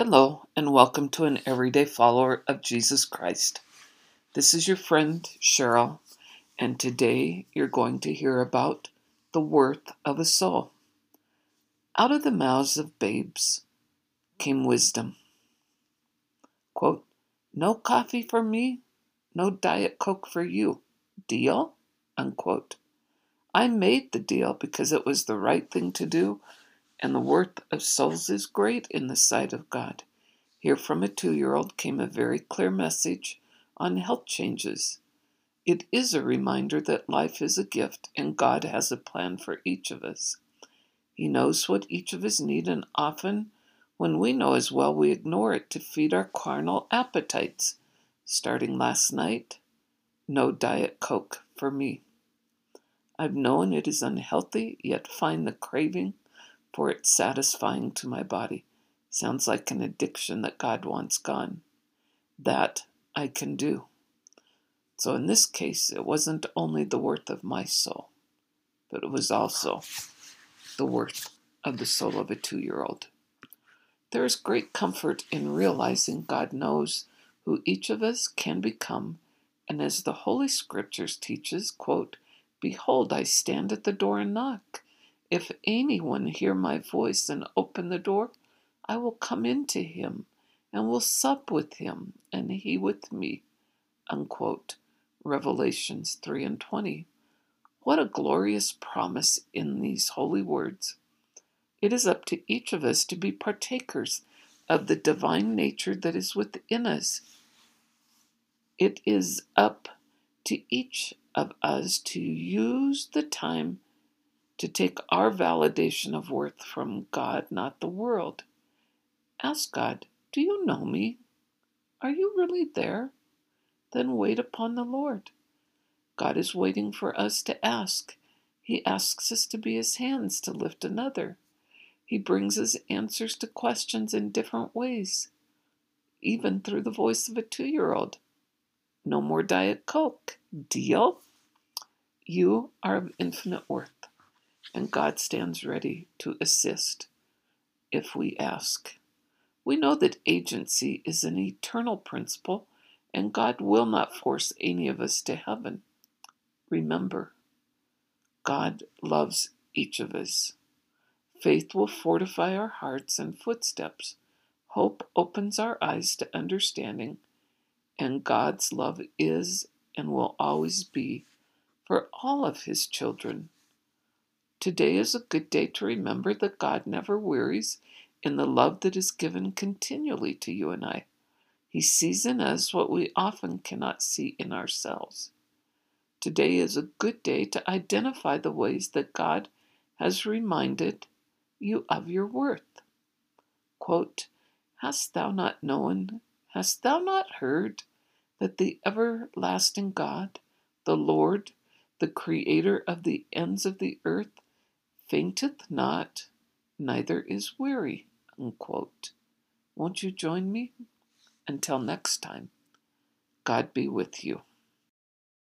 Hello, and welcome to an everyday follower of Jesus Christ. This is your friend Cheryl, and today you're going to hear about the worth of a soul. Out of the mouths of babes came wisdom. Quote, No coffee for me, no Diet Coke for you. Deal? Unquote. I made the deal because it was the right thing to do and the worth of souls is great in the sight of God. Here from a two year old came a very clear message on health changes. It is a reminder that life is a gift and God has a plan for each of us. He knows what each of us need, and often, when we know as well, we ignore it to feed our carnal appetites. Starting last night, no Diet Coke for me. I've known it is unhealthy, yet find the craving for it's satisfying to my body. Sounds like an addiction that God wants gone. That I can do. So in this case, it wasn't only the worth of my soul, but it was also the worth of the soul of a two year old. There is great comfort in realizing God knows who each of us can become, and as the Holy Scriptures teaches, quote, Behold, I stand at the door and knock. If anyone hear my voice and open the door, I will come into him and will sup with him and he with me. Unquote. Revelations 3 and 20. What a glorious promise in these holy words. It is up to each of us to be partakers of the divine nature that is within us. It is up to each of us to use the time to take our validation of worth from God, not the world. Ask God, Do you know me? Are you really there? Then wait upon the Lord. God is waiting for us to ask. He asks us to be His hands to lift another. He brings us answers to questions in different ways, even through the voice of a two year old. No more Diet Coke. Deal? You are of infinite worth and God stands ready to assist if we ask. We know that agency is an eternal principle, and God will not force any of us to heaven. Remember, God loves each of us. Faith will fortify our hearts and footsteps. Hope opens our eyes to understanding, and God's love is and will always be for all of His children. Today is a good day to remember that God never wearies in the love that is given continually to you and I. He sees in us what we often cannot see in ourselves. Today is a good day to identify the ways that God has reminded you of your worth. Quote, Hast thou not known, hast thou not heard, that the everlasting God, the Lord, the Creator of the ends of the earth, fainteth not, neither is weary. Unquote. Won't you join me? Until next time, God be with you.